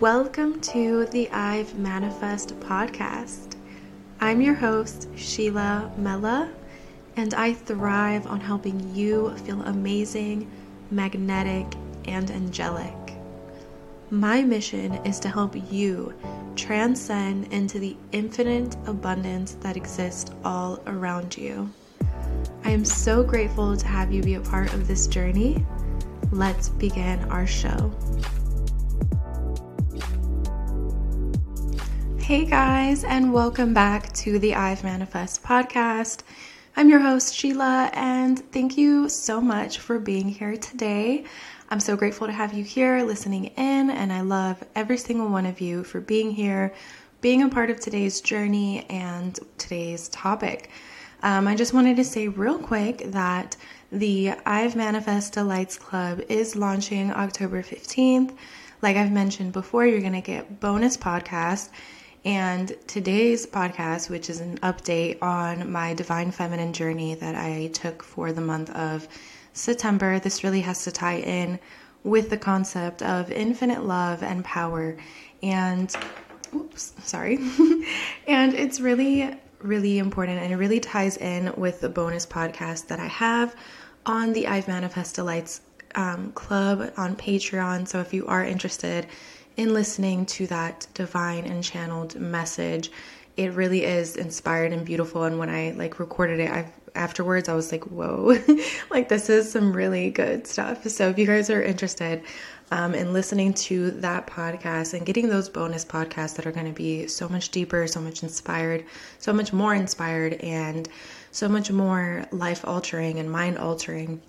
Welcome to the I've Manifest podcast. I'm your host, Sheila Mella, and I thrive on helping you feel amazing, magnetic, and angelic. My mission is to help you transcend into the infinite abundance that exists all around you. I am so grateful to have you be a part of this journey. Let's begin our show. Hey guys, and welcome back to the I've Manifest podcast. I'm your host, Sheila, and thank you so much for being here today. I'm so grateful to have you here listening in, and I love every single one of you for being here, being a part of today's journey and today's topic. Um, I just wanted to say real quick that the I've Manifest Delights Club is launching October 15th. Like I've mentioned before, you're going to get bonus podcasts and today's podcast, which is an update on my divine feminine journey that I took for the month of September, this really has to tie in with the concept of infinite love and power. And, oops, sorry. and it's really, really important and it really ties in with the bonus podcast that I have on the I've Manifest Delights um, Club on Patreon. So if you are interested, in listening to that divine and channeled message it really is inspired and beautiful. And when i like recorded it i afterwards i was like whoa like this is some really good stuff. So if you guys are interested um, in listening to that podcast and getting those bonus podcasts that are going to be so much deeper so much inspired so much more inspired and so much more life altering and mind altering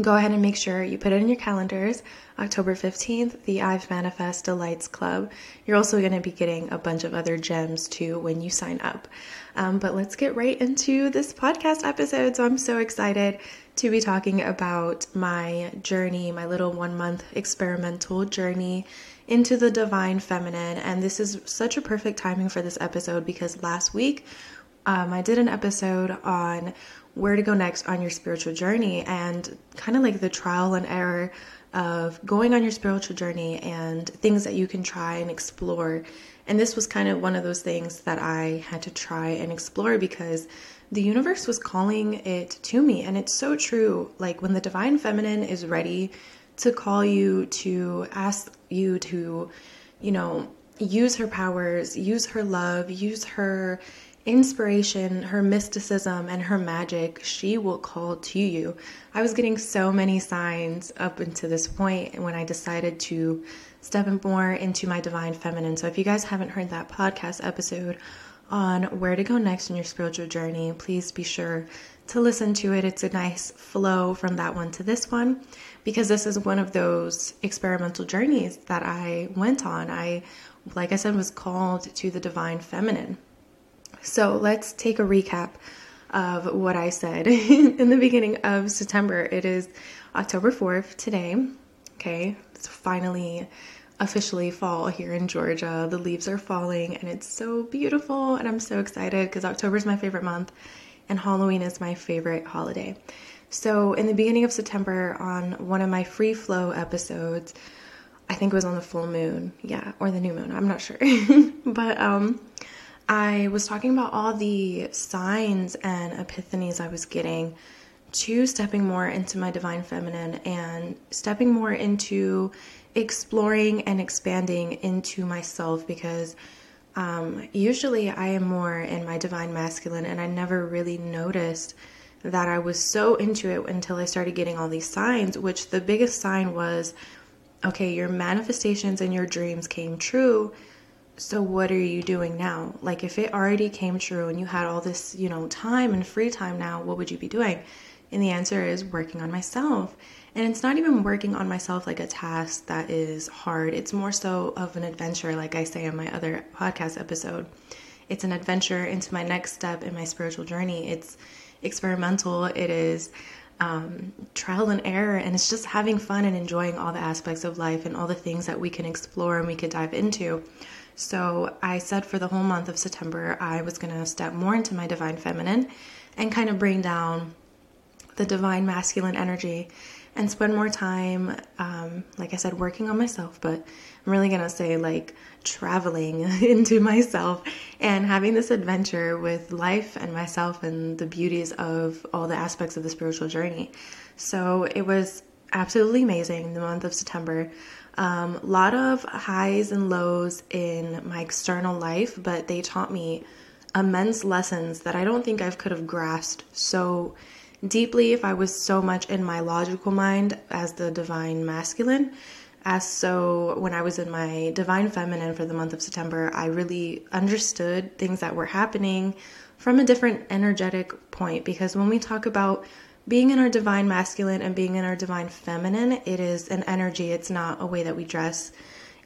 go ahead and make sure you put it in your calendars. October 15th, the I've Manifest Delights Club. You're also going to be getting a bunch of other gems too when you sign up. Um, but let's get right into this podcast episode. So I'm so excited to be talking about my journey, my little one month experimental journey into the divine feminine. And this is such a perfect timing for this episode because last week um, I did an episode on where to go next on your spiritual journey and kind of like the trial and error of going on your spiritual journey and things that you can try and explore. And this was kind of one of those things that I had to try and explore because the universe was calling it to me. And it's so true. Like when the divine feminine is ready to call you, to ask you to, you know, use her powers, use her love, use her inspiration, her mysticism, and her magic, she will call to you. I was getting so many signs up until this point when I decided to step more into my divine feminine. So if you guys haven't heard that podcast episode on where to go next in your spiritual journey, please be sure to listen to it. It's a nice flow from that one to this one because this is one of those experimental journeys that I went on. I, like I said, was called to the divine feminine. So let's take a recap of what I said in the beginning of September. It is October 4th today. Okay, it's finally officially fall here in Georgia. The leaves are falling and it's so beautiful, and I'm so excited because October is my favorite month and Halloween is my favorite holiday. So, in the beginning of September, on one of my free flow episodes, I think it was on the full moon, yeah, or the new moon, I'm not sure. but um I was talking about all the signs and epiphanies I was getting to stepping more into my divine feminine and stepping more into exploring and expanding into myself because um, usually I am more in my divine masculine and I never really noticed that I was so into it until I started getting all these signs, which the biggest sign was okay, your manifestations and your dreams came true so what are you doing now? Like if it already came true and you had all this, you know, time and free time now, what would you be doing? And the answer is working on myself. And it's not even working on myself like a task that is hard. It's more so of an adventure, like I say in my other podcast episode. It's an adventure into my next step in my spiritual journey. It's experimental. It is um, trial and error, and it's just having fun and enjoying all the aspects of life and all the things that we can explore and we could dive into. So I said for the whole month of September, I was going to step more into my divine feminine and kind of bring down the divine masculine energy and spend more time, um, like I said, working on myself, but I'm really gonna say like traveling into myself and having this adventure with life and myself and the beauties of all the aspects of the spiritual journey. So it was absolutely amazing the month of September. A um, lot of highs and lows in my external life, but they taught me immense lessons that I don't think I could have grasped so deeply if I was so much in my logical mind as the divine masculine. As so, when I was in my divine feminine for the month of September, I really understood things that were happening from a different energetic point. Because when we talk about being in our divine masculine and being in our divine feminine, it is an energy, it's not a way that we dress.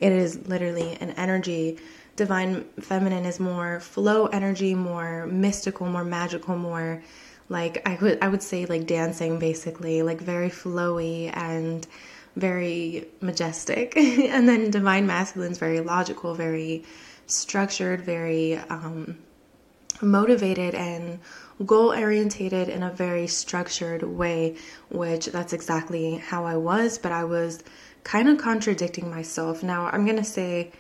It is literally an energy. Divine feminine is more flow energy, more mystical, more magical, more like I would I would say like dancing basically, like very flowy and very majestic. and then divine masculine is very logical, very structured, very um, motivated and goal orientated in a very structured way, which that's exactly how I was, but I was kind of contradicting myself. Now, I'm going to say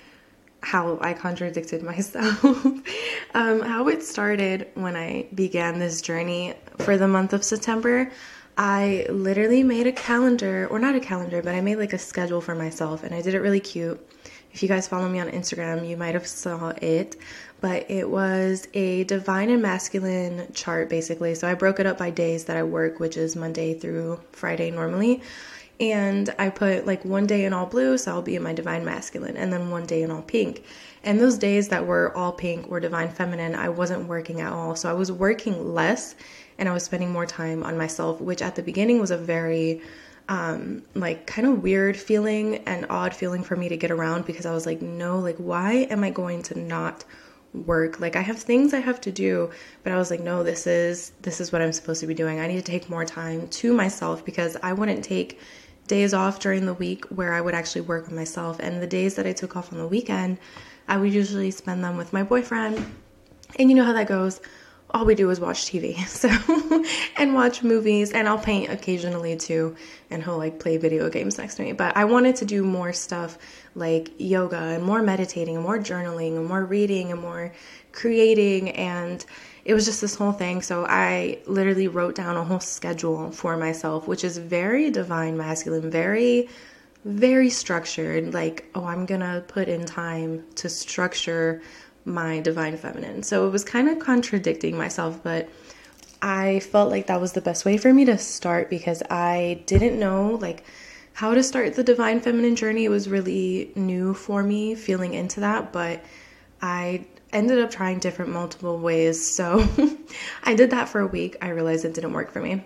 how I contradicted myself. um, how it started when I began this journey for the month of September. I literally made a calendar, or not a calendar, but I made like a schedule for myself, and I did it really cute. If you guys follow me on Instagram, you might have saw it, but it was a divine and masculine chart basically. So I broke it up by days that I work, which is Monday through Friday normally. And I put like one day in all blue, so I'll be in my divine masculine, and then one day in all pink. And those days that were all pink or divine feminine, I wasn't working at all. So I was working less and I was spending more time on myself, which at the beginning was a very um, like kind of weird feeling and odd feeling for me to get around because I was like, no, like, why am I going to not work? Like, I have things I have to do, but I was like, no, this is this is what I'm supposed to be doing. I need to take more time to myself because I wouldn't take days off during the week where I would actually work on myself. And the days that I took off on the weekend, I would usually spend them with my boyfriend. And you know how that goes all we do is watch TV. So, and watch movies, and I'll paint occasionally too, and he'll like play video games next to me. But I wanted to do more stuff like yoga and more meditating and more journaling and more reading and more creating. And it was just this whole thing. So I literally wrote down a whole schedule for myself, which is very divine masculine, very, very structured. Like, oh, I'm gonna put in time to structure my divine feminine. So it was kind of contradicting myself, but I felt like that was the best way for me to start because I didn't know like how to start the divine feminine journey. It was really new for me feeling into that, but I ended up trying different multiple ways. So I did that for a week. I realized it didn't work for me.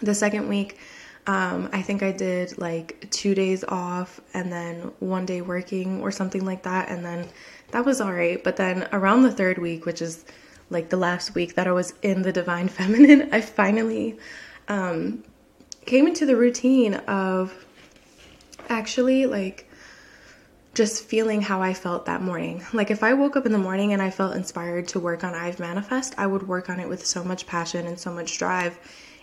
The second week, um, I think I did like two days off and then one day working or something like that. And then that was all right. But then around the third week, which is like the last week that I was in the Divine Feminine, I finally um, came into the routine of actually like just feeling how I felt that morning. Like if I woke up in the morning and I felt inspired to work on I've Manifest, I would work on it with so much passion and so much drive.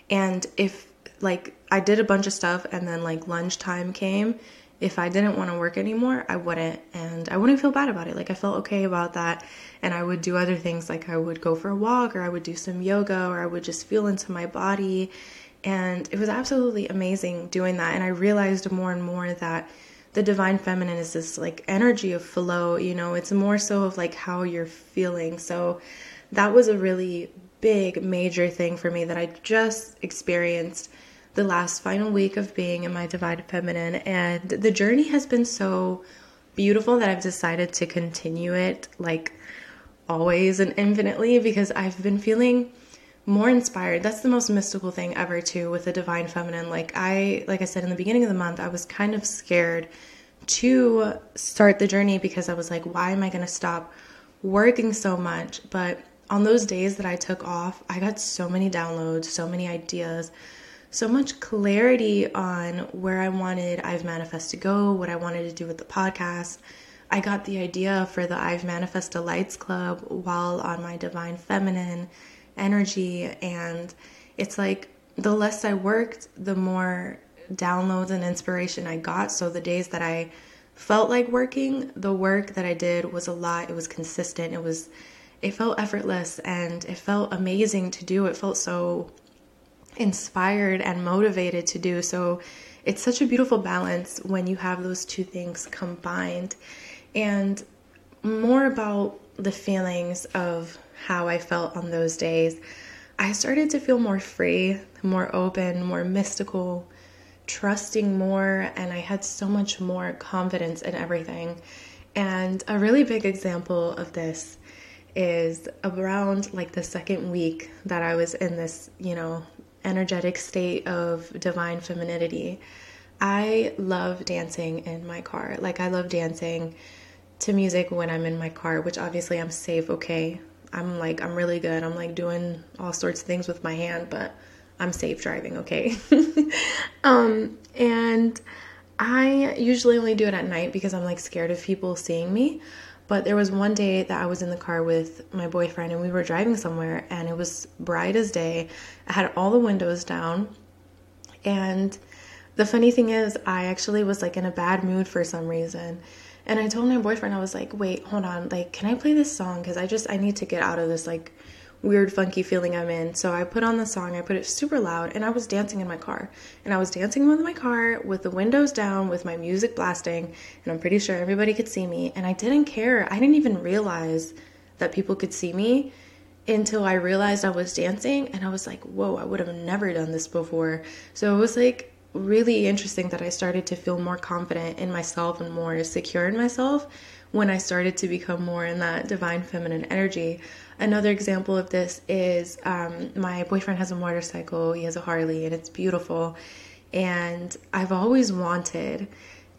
And if like I did a bunch of stuff and then like lunchtime came if I didn't want to work anymore, I wouldn't. And I wouldn't feel bad about it. Like I felt okay about that. And I would do other things like I would go for a walk or I would do some yoga or I would just feel into my body. And it was absolutely amazing doing that. And I realized more and more that the divine feminine is this like energy of flow, you know, it's more so of like how you're feeling. So that was a really big, major thing for me that I just experienced the last final week of being in my divine feminine. And the journey has been so beautiful that I've decided to continue it like always and infinitely because I've been feeling more inspired. That's the most mystical thing ever too with the divine feminine. Like I like I said in the beginning of the month, I was kind of scared to start the journey because I was like, why am I going to stop working so much? But on those days that I took off, I got so many downloads, so many ideas, so much clarity on where I wanted I've Manifest to go, what I wanted to do with the podcast. I got the idea for the I've Manifest Delights Club while on my divine feminine energy, and it's like the less I worked, the more downloads and inspiration I got. So the days that I felt like working, the work that I did was a lot. It was consistent. It was it felt effortless and it felt amazing to do. It felt so inspired and motivated to do. So it's such a beautiful balance when you have those two things combined. And more about the feelings of how I felt on those days. I started to feel more free, more open, more mystical, trusting more, and I had so much more confidence in everything. And a really big example of this is around like the second week that I was in this, you know, energetic state of divine femininity. I love dancing in my car. Like, I love dancing to music when I'm in my car, which obviously I'm safe, okay? I'm like, I'm really good. I'm like doing all sorts of things with my hand, but I'm safe driving, okay? um, and I usually only do it at night because I'm like scared of people seeing me. But there was one day that I was in the car with my boyfriend and we were driving somewhere and it was bright as day. I had all the windows down. And the funny thing is, I actually was like in a bad mood for some reason. And I told my boyfriend, I was like, wait, hold on. Like, can I play this song? Because I just, I need to get out of this like weird, funky feeling I'm in. So I put on the song, I put it super loud, and I was dancing in my car. And I was dancing with my car with the windows down, with my music blasting, and I'm pretty sure everybody could see me. And I didn't care. I didn't even realize that people could see me until I realized I was dancing, and I was like, whoa, I would have never done this before. So it was like really interesting that I started to feel more confident in myself and more secure in myself when I started to become more in that divine feminine energy. Another example of this is um, my boyfriend has a motorcycle, he has a Harley, and it's beautiful. And I've always wanted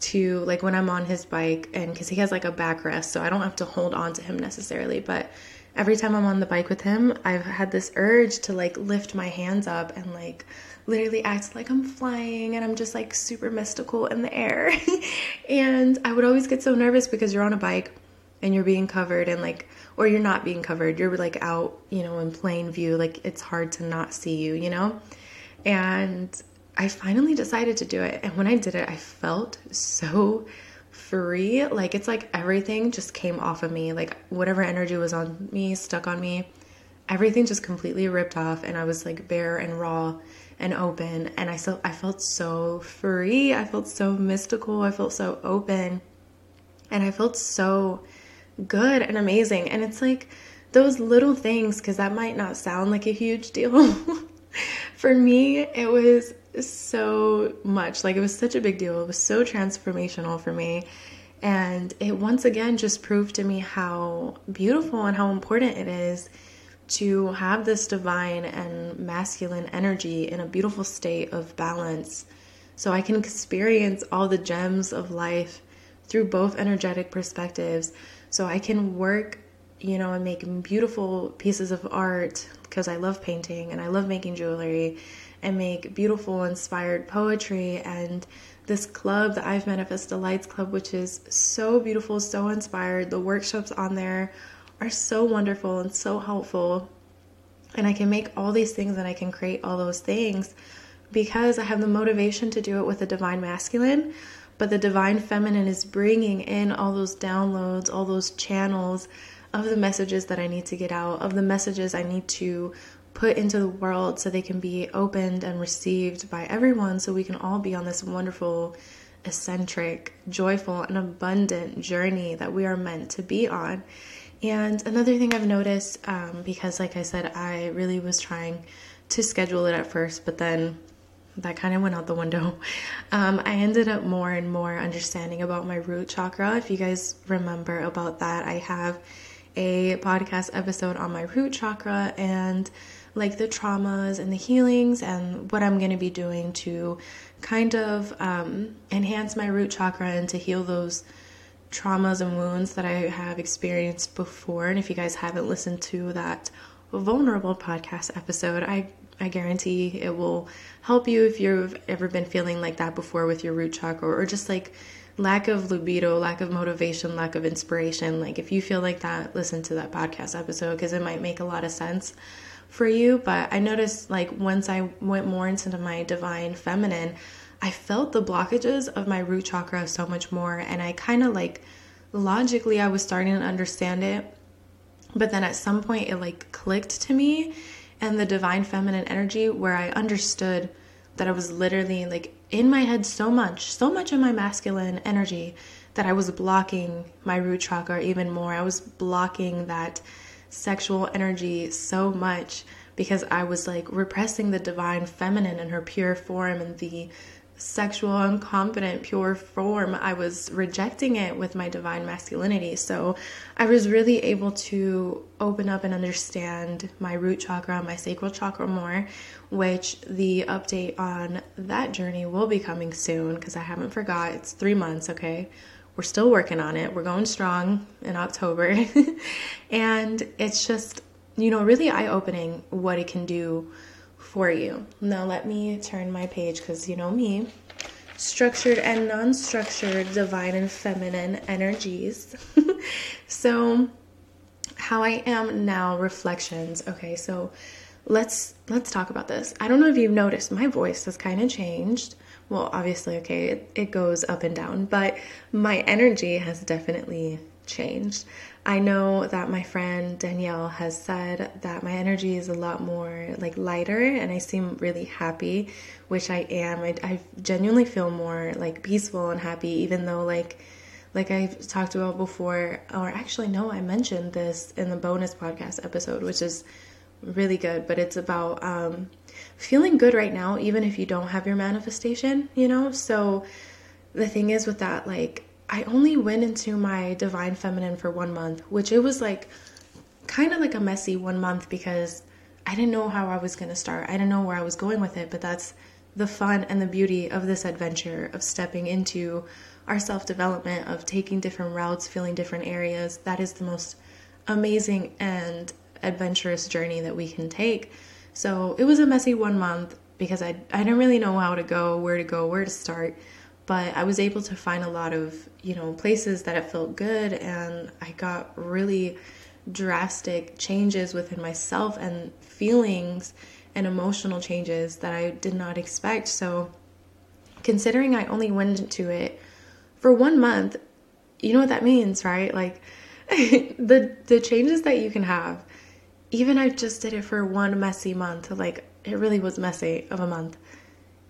to, like, when I'm on his bike, and because he has like a backrest, so I don't have to hold on to him necessarily, but every time I'm on the bike with him, I've had this urge to like lift my hands up and like literally act like I'm flying and I'm just like super mystical in the air. and I would always get so nervous because you're on a bike and you're being covered and like or you're not being covered you're like out you know in plain view like it's hard to not see you you know? And i finally decided to do it and when i did it i felt so free like it's like everything just came off of me like whatever energy was on me stuck on me everything just completely ripped off and i was like bare and raw and open and i felt i felt so free i felt so mystical i felt so open and i felt so good and amazing. And it's like those little things, because that might not sound like a huge deal. For me, it was so much. Like, it was such a big deal. It was so transformational for me. And it once again just proved to me how beautiful and how important it is to have this divine and masculine energy in a beautiful state of balance so I can experience all the gems of life through both energetic perspectives so I can work, you know, and make beautiful pieces of art because I love painting and I love making jewelry and make beautiful inspired poetry and this club, the I've Manifest Delights Club, which is so beautiful, so inspired. The workshops on there are so wonderful and so helpful. And I can make all these things and I can create all those things because I have the motivation to do it with a divine masculine, but the divine feminine is bringing in all those downloads, all those channels of the messages that I need to get out, of the messages I need to put into the world so they can be opened and received by everyone so we can all be on this wonderful, eccentric, joyful, and abundant journey that we are meant to be on. And another thing I've noticed, um, because like I said, I really was trying to schedule it at first, but then that kind of went out the window. Um, I ended up more and more understanding about my root chakra. If you guys remember about that, I have a podcast episode on my root chakra and like the traumas and the healings and what I'm going to be doing to kind of um, enhance my root chakra and to heal those traumas and wounds that I have experienced before. And if you guys haven't listened to that vulnerable podcast episode, I I guarantee it will help you if you've ever been feeling like that before with your root chakra or just like lack of libido, lack of motivation, lack of inspiration. Like if you feel like that, listen to that podcast episode because it might make a lot of sense for you, but I noticed like once I went more into my divine feminine, I felt the blockages of my root chakra so much more and I kind of like logically I was starting to understand it. But then at some point it like clicked to me and the divine feminine energy where I understood that I was literally like in my head so much, so much of my masculine energy that I was blocking my root chakra even more. I was blocking that sexual energy so much because I was like repressing the divine feminine in her pure form and the sexual and confident pure form i was rejecting it with my divine masculinity so i was really able to open up and understand my root chakra my sacral chakra more which the update on that journey will be coming soon because i haven't forgot it's three months okay we're still working on it. We're going strong in October. and it's just, you know, really eye opening what it can do for you. Now, let me turn my page because you know me structured and non structured, divine and feminine energies. so, how I am now reflections. Okay, so let's let's talk about this. I don't know if you've noticed my voice has kind of changed well, obviously, okay, it, it goes up and down, but my energy has definitely changed. I know that my friend Danielle has said that my energy is a lot more like lighter and I seem really happy, which I am. I, I genuinely feel more like peaceful and happy, even though like like I've talked about before, or actually no, I mentioned this in the bonus podcast episode, which is really good, but it's about um, feeling good right now, even if you don't have your manifestation, you know? So the thing is with that, like, I only went into my divine feminine for one month, which it was like kind of like a messy one month because I didn't know how I was going to start. I didn't know where I was going with it, but that's the fun and the beauty of this adventure of stepping into our self development, of taking different routes, feeling different areas. That is the most amazing and adventurous journey that we can take. So it was a messy one month because I, I didn't really know how to go, where to go, where to start. But I was able to find a lot of, you know, places that it felt good and I got really drastic changes within myself and feelings and emotional changes that I did not expect. So considering I only went into it for one month, you know what that means, right? Like the the changes that you can have even I just did it for one messy month, like it really was messy of a month.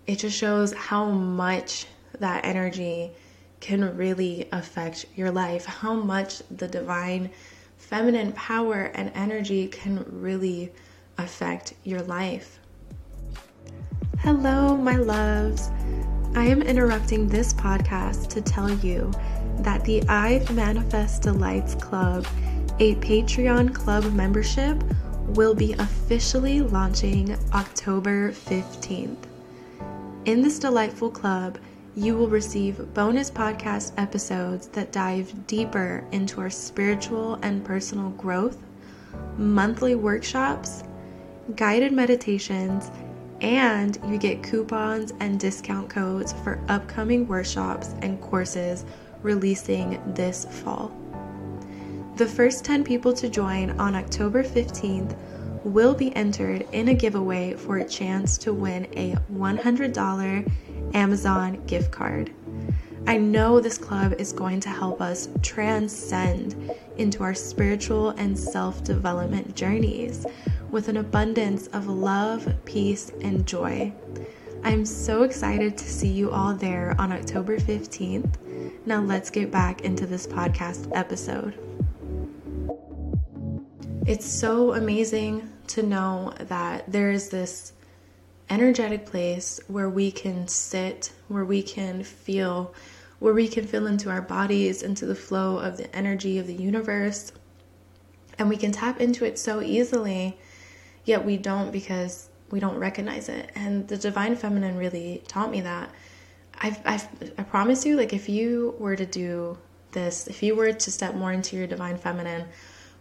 It just shows how much that energy can really affect your life, how much the divine feminine power and energy can really affect your life. Hello, my loves. I am interrupting this podcast to tell you that the I've Manifest Delights Club a Patreon club membership will be officially launching October 15th. In this delightful club, you will receive bonus podcast episodes that dive deeper into our spiritual and personal growth, monthly workshops, guided meditations, and you get coupons and discount codes for upcoming workshops and courses releasing this fall. The first 10 people to join on October 15th will be entered in a giveaway for a chance to win a $100 Amazon gift card. I know this club is going to help us transcend into our spiritual and self development journeys with an abundance of love, peace, and joy. I'm so excited to see you all there on October 15th. Now, let's get back into this podcast episode. It's so amazing to know that there is this energetic place where we can sit, where we can feel, where we can feel into our bodies, into the flow of the energy of the universe. And we can tap into it so easily, yet we don't because we don't recognize it. And the divine feminine really taught me that. I've, I've, I promise you, like, if you were to do this, if you were to step more into your divine feminine,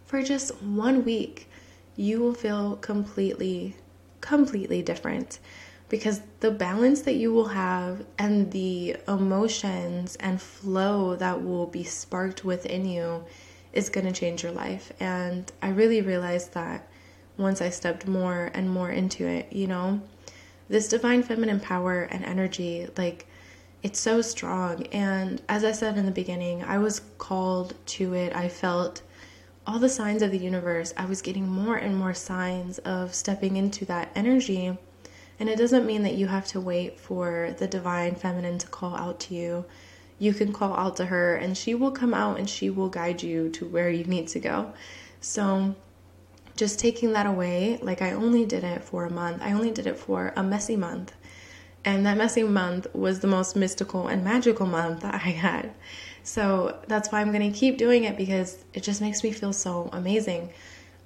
for just one week, you will feel completely, completely different because the balance that you will have and the emotions and flow that will be sparked within you is going to change your life. And I really realized that once I stepped more and more into it, you know? This divine feminine power and energy, like, it's so strong. And as I said in the beginning, I was called to it. I felt all the signs of the universe. I was getting more and more signs of stepping into that energy. And it doesn't mean that you have to wait for the divine feminine to call out to you. You can call out to her and she will come out and she will guide you to where you need to go. So, just taking that away, like I only did it for a month. I only did it for a messy month. And that messy month was the most mystical and magical month that I had. So that's why I'm going to keep doing it because it just makes me feel so amazing.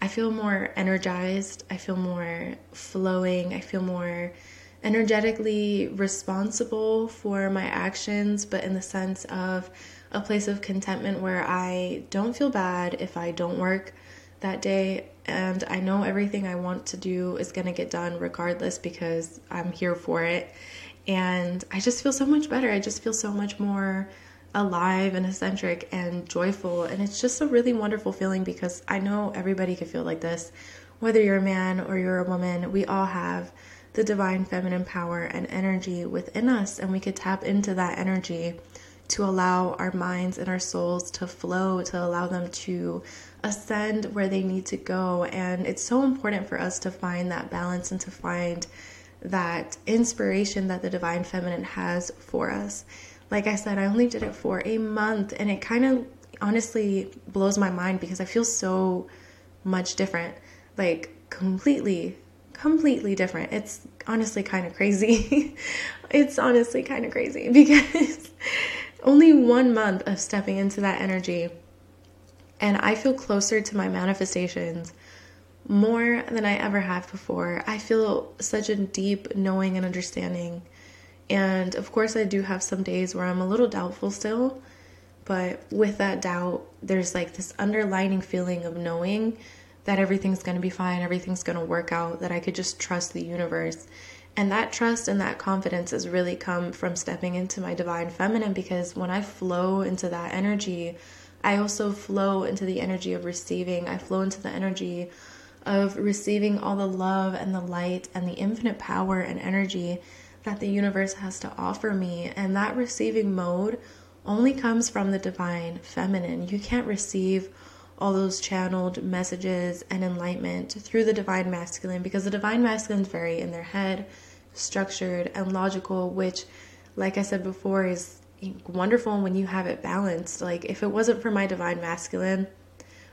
I feel more energized. I feel more flowing. I feel more energetically responsible for my actions, but in the sense of a place of contentment where I don't feel bad if I don't work that day and I know everything I want to do is going to get done regardless because I'm here for it. And I just feel so much better. I just feel so much more alive and eccentric and joyful. And it's just a really wonderful feeling because I know everybody could feel like this. Whether you're a man or you're a woman, we all have the divine feminine power and energy within us, and we could tap into that energy to allow our minds and our souls to flow, to allow them to ascend where they need to go. And it's so important for us to find that balance and to find that inspiration that the divine feminine has for us. Like I said, I only did it for a month and it kind of honestly blows my mind because I feel so much different. Like completely, completely different. It's honestly kind of crazy. it's honestly kind of crazy because only one month of stepping into that energy and I feel closer to my manifestations more than I ever have before. I feel such a deep knowing and understanding. And of course, I do have some days where I'm a little doubtful still, but with that doubt, there's like this underlining feeling of knowing that everything's going to be fine, everything's going to work out, that I could just trust the universe. And that trust and that confidence has really come from stepping into my divine feminine because when I flow into that energy, I also flow into the energy of receiving. I flow into the energy of receiving all the love and the light and the infinite power and energy that the universe has to offer me. And that receiving mode only comes from the divine feminine. You can't receive all those channeled messages and enlightenment through the divine masculine because the divine masculine is very in their head, structured, and logical, which, like I said before, is wonderful when you have it balanced. Like, if it wasn't for my divine masculine,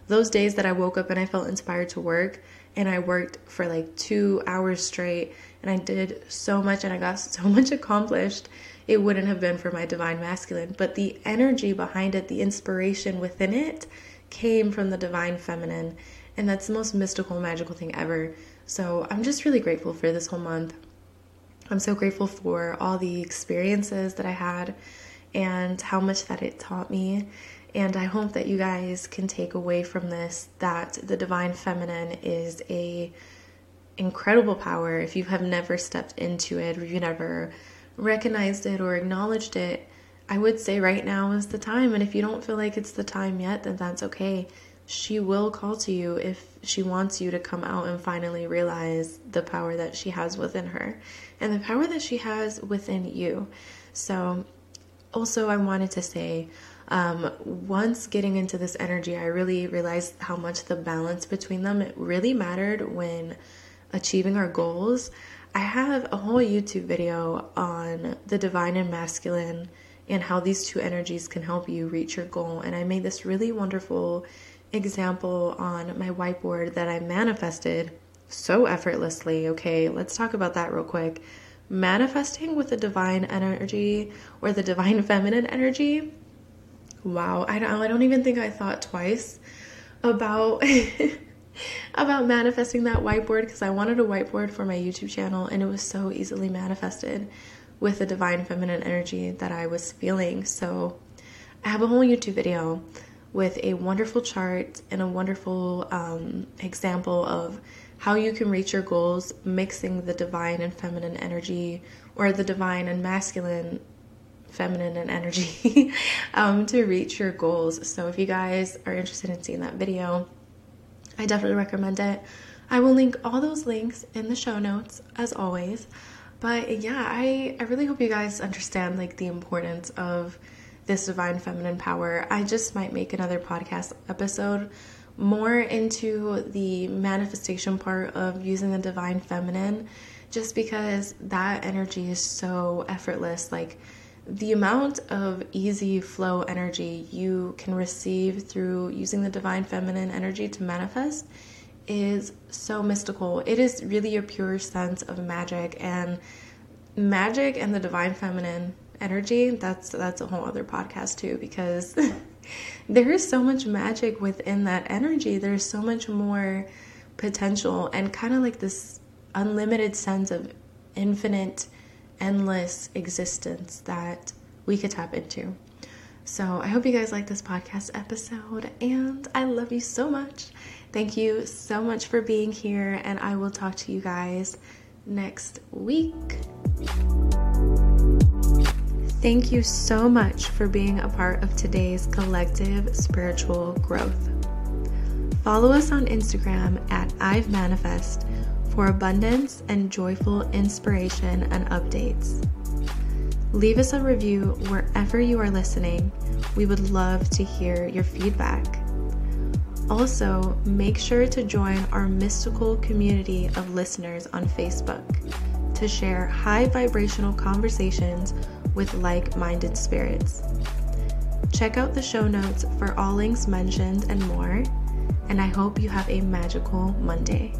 those days that I woke up and I felt inspired to work, and I worked for like two hours straight, and I did so much and I got so much accomplished, it wouldn't have been for my divine masculine. But the energy behind it, the inspiration within it, came from the divine feminine. And that's the most mystical, magical thing ever. So I'm just really grateful for this whole month. I'm so grateful for all the experiences that I had and how much that it taught me. And I hope that you guys can take away from this that the divine feminine is a incredible power. If you have never stepped into it or you never recognized it or acknowledged it, I would say right now is the time. And if you don't feel like it's the time yet, then that's okay. She will call to you if she wants you to come out and finally realize the power that she has within her and the power that she has within you. So also, I wanted to say, um, once getting into this energy, I really realized how much the balance between them really mattered when achieving our goals. I have a whole YouTube video on the divine and masculine and how these two energies can help you reach your goal. And I made this really wonderful example on my whiteboard that I manifested so effortlessly. Okay, let's talk about that real quick manifesting with the divine energy or the divine feminine energy wow i don't, I don't even think i thought twice about about manifesting that whiteboard because i wanted a whiteboard for my youtube channel and it was so easily manifested with the divine feminine energy that i was feeling. So i have a whole youtube video with a wonderful chart and a wonderful um, example of how you can reach your goals mixing the divine and feminine energy or the divine and masculine feminine and energy um, to reach your goals so if you guys are interested in seeing that video i definitely recommend it I will link all those links in the show notes as always. But yeah, I, I really hope you guys understand like the importance of this divine feminine power. I just might make another podcast episode more into the manifestation part of using the divine feminine just because that energy is so effortless. Like the amount of easy flow energy you can receive through using the divine feminine energy to manifest is so mystical. It is really a pure sense of magic and magic and the divine feminine energy. That's that's a whole other podcast too because there is so much magic within that energy. There's so much more potential and kind of like this unlimited sense of infinite endless existence that we could tap into. So, I hope you guys like this podcast episode and I love you so much. Thank you so much for being here, and I will talk to you guys next week. Thank you so much for being a part of today's collective spiritual growth. Follow us on Instagram at I've Manifest for abundance and joyful inspiration and updates. Leave us a review wherever you are listening. We would love to hear your feedback. Also, make sure to join our mystical community of listeners on Facebook to share high vibrational conversations with like minded spirits. Check out the show notes for all links mentioned and more, and I hope you have a magical Monday.